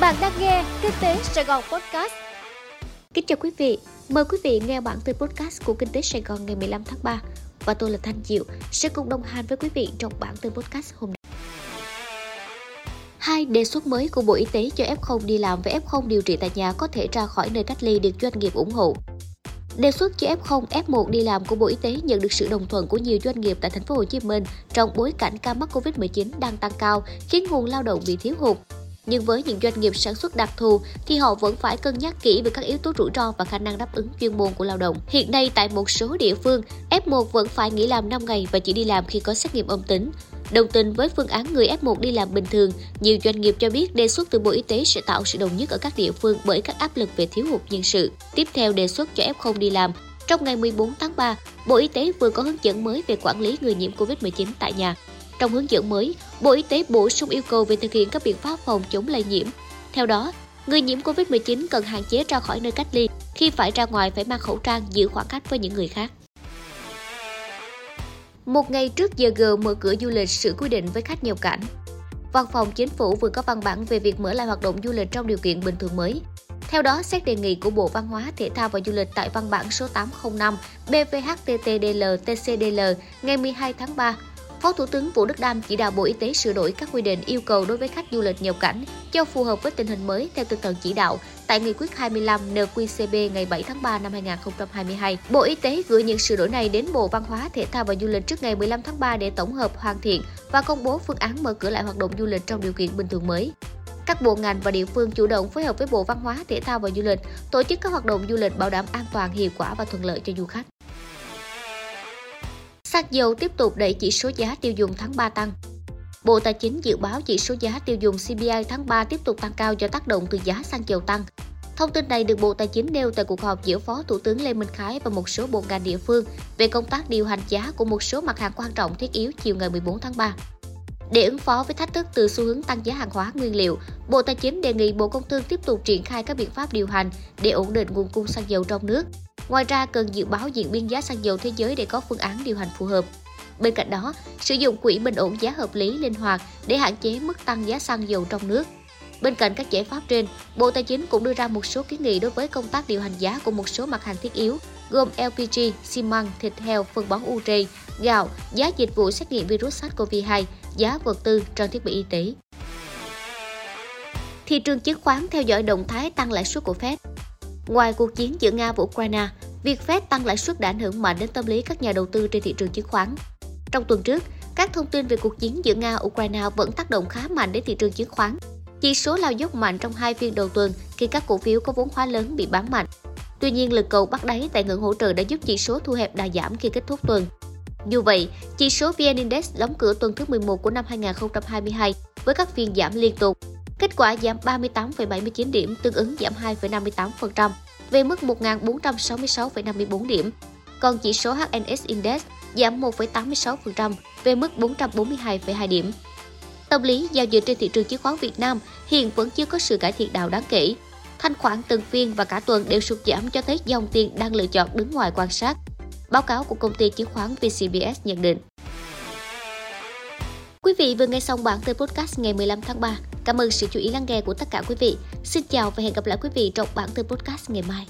Bạn đang nghe Kinh tế Sài Gòn Podcast. Kính chào quý vị, mời quý vị nghe bản tin podcast của Kinh tế Sài Gòn ngày 15 tháng 3 và tôi là Thanh Diệu sẽ cùng đồng hành với quý vị trong bản tin podcast hôm nay. Hai đề xuất mới của Bộ Y tế cho F0 đi làm với F0 điều trị tại nhà có thể ra khỏi nơi cách ly được doanh nghiệp ủng hộ. Đề xuất cho F0, F1 đi làm của Bộ Y tế nhận được sự đồng thuận của nhiều doanh nghiệp tại thành phố Hồ Chí Minh trong bối cảnh ca mắc Covid-19 đang tăng cao, khiến nguồn lao động bị thiếu hụt. Nhưng với những doanh nghiệp sản xuất đặc thù thì họ vẫn phải cân nhắc kỹ về các yếu tố rủi ro và khả năng đáp ứng chuyên môn của lao động. Hiện nay tại một số địa phương, F1 vẫn phải nghỉ làm 5 ngày và chỉ đi làm khi có xét nghiệm âm tính. Đồng tình với phương án người F1 đi làm bình thường, nhiều doanh nghiệp cho biết đề xuất từ Bộ Y tế sẽ tạo sự đồng nhất ở các địa phương bởi các áp lực về thiếu hụt nhân sự. Tiếp theo đề xuất cho F0 đi làm. Trong ngày 14 tháng 3, Bộ Y tế vừa có hướng dẫn mới về quản lý người nhiễm COVID-19 tại nhà. Trong hướng dẫn mới, Bộ Y tế bổ sung yêu cầu về thực hiện các biện pháp phòng chống lây nhiễm. Theo đó, người nhiễm COVID-19 cần hạn chế ra khỏi nơi cách ly, khi phải ra ngoài phải mang khẩu trang, giữ khoảng cách với những người khác. Một ngày trước giờ G mở cửa du lịch sự quy định với khách nhập cảnh. Văn phòng Chính phủ vừa có văn bản về việc mở lại hoạt động du lịch trong điều kiện bình thường mới. Theo đó, xét đề nghị của Bộ Văn hóa, Thể thao và Du lịch tại văn bản số 805 BVHTTDL TCDL ngày 12 tháng 3 Phó Thủ tướng Vũ Đức Đam chỉ đạo Bộ Y tế sửa đổi các quy định yêu cầu đối với khách du lịch nhập cảnh cho phù hợp với tình hình mới theo tinh thần chỉ đạo tại Nghị quyết 25 NQCB ngày 7 tháng 3 năm 2022. Bộ Y tế gửi những sửa đổi này đến Bộ Văn hóa, Thể thao và Du lịch trước ngày 15 tháng 3 để tổng hợp, hoàn thiện và công bố phương án mở cửa lại hoạt động du lịch trong điều kiện bình thường mới. Các bộ ngành và địa phương chủ động phối hợp với Bộ Văn hóa, Thể thao và Du lịch tổ chức các hoạt động du lịch bảo đảm an toàn, hiệu quả và thuận lợi cho du khách. Xăng dầu tiếp tục đẩy chỉ số giá tiêu dùng tháng 3 tăng. Bộ Tài chính dự báo chỉ số giá tiêu dùng CPI tháng 3 tiếp tục tăng cao do tác động từ giá xăng dầu tăng. Thông tin này được Bộ Tài chính nêu tại cuộc họp giữa Phó Thủ tướng Lê Minh Khái và một số bộ ngành địa phương về công tác điều hành giá của một số mặt hàng quan trọng thiết yếu chiều ngày 14 tháng 3. Để ứng phó với thách thức từ xu hướng tăng giá hàng hóa nguyên liệu, Bộ Tài chính đề nghị Bộ Công Thương tiếp tục triển khai các biện pháp điều hành để ổn định nguồn cung xăng dầu trong nước, Ngoài ra, cần dự báo diễn biến giá xăng dầu thế giới để có phương án điều hành phù hợp. Bên cạnh đó, sử dụng quỹ bình ổn giá hợp lý linh hoạt để hạn chế mức tăng giá xăng dầu trong nước. Bên cạnh các giải pháp trên, Bộ Tài chính cũng đưa ra một số kiến nghị đối với công tác điều hành giá của một số mặt hàng thiết yếu, gồm LPG, xi măng, thịt heo, phân bón UR, gạo, giá dịch vụ xét nghiệm virus SARS-CoV-2, giá vật tư, trang thiết bị y tế. Thị trường chứng khoán theo dõi động thái tăng lãi suất của Fed. Ngoài cuộc chiến giữa Nga và Ukraine, việc Fed tăng lãi suất đã ảnh hưởng mạnh đến tâm lý các nhà đầu tư trên thị trường chứng khoán. Trong tuần trước, các thông tin về cuộc chiến giữa Nga-Ukraine vẫn tác động khá mạnh đến thị trường chứng khoán. Chỉ số lao dốc mạnh trong hai phiên đầu tuần khi các cổ phiếu có vốn hóa lớn bị bán mạnh. Tuy nhiên, lực cầu bắt đáy tại ngưỡng hỗ trợ đã giúp chỉ số thu hẹp đà giảm khi kết thúc tuần. Dù vậy, chỉ số VN Index đóng cửa tuần thứ 11 của năm 2022 với các phiên giảm liên tục. Kết quả giảm 38,79 điểm, tương ứng giảm 2,58% về mức 1.466,54 điểm. Còn chỉ số HNS Index giảm 1,86% về mức 442,2 điểm. Tâm lý giao dịch trên thị trường chứng khoán Việt Nam hiện vẫn chưa có sự cải thiện nào đáng kể. Thanh khoản từng phiên và cả tuần đều sụt giảm cho thấy dòng tiền đang lựa chọn đứng ngoài quan sát. Báo cáo của công ty chứng khoán VCBS nhận định. Quý vị vừa nghe xong bản tin podcast ngày 15 tháng 3. Cảm ơn sự chú ý lắng nghe của tất cả quý vị. Xin chào và hẹn gặp lại quý vị trong bản tin podcast ngày mai.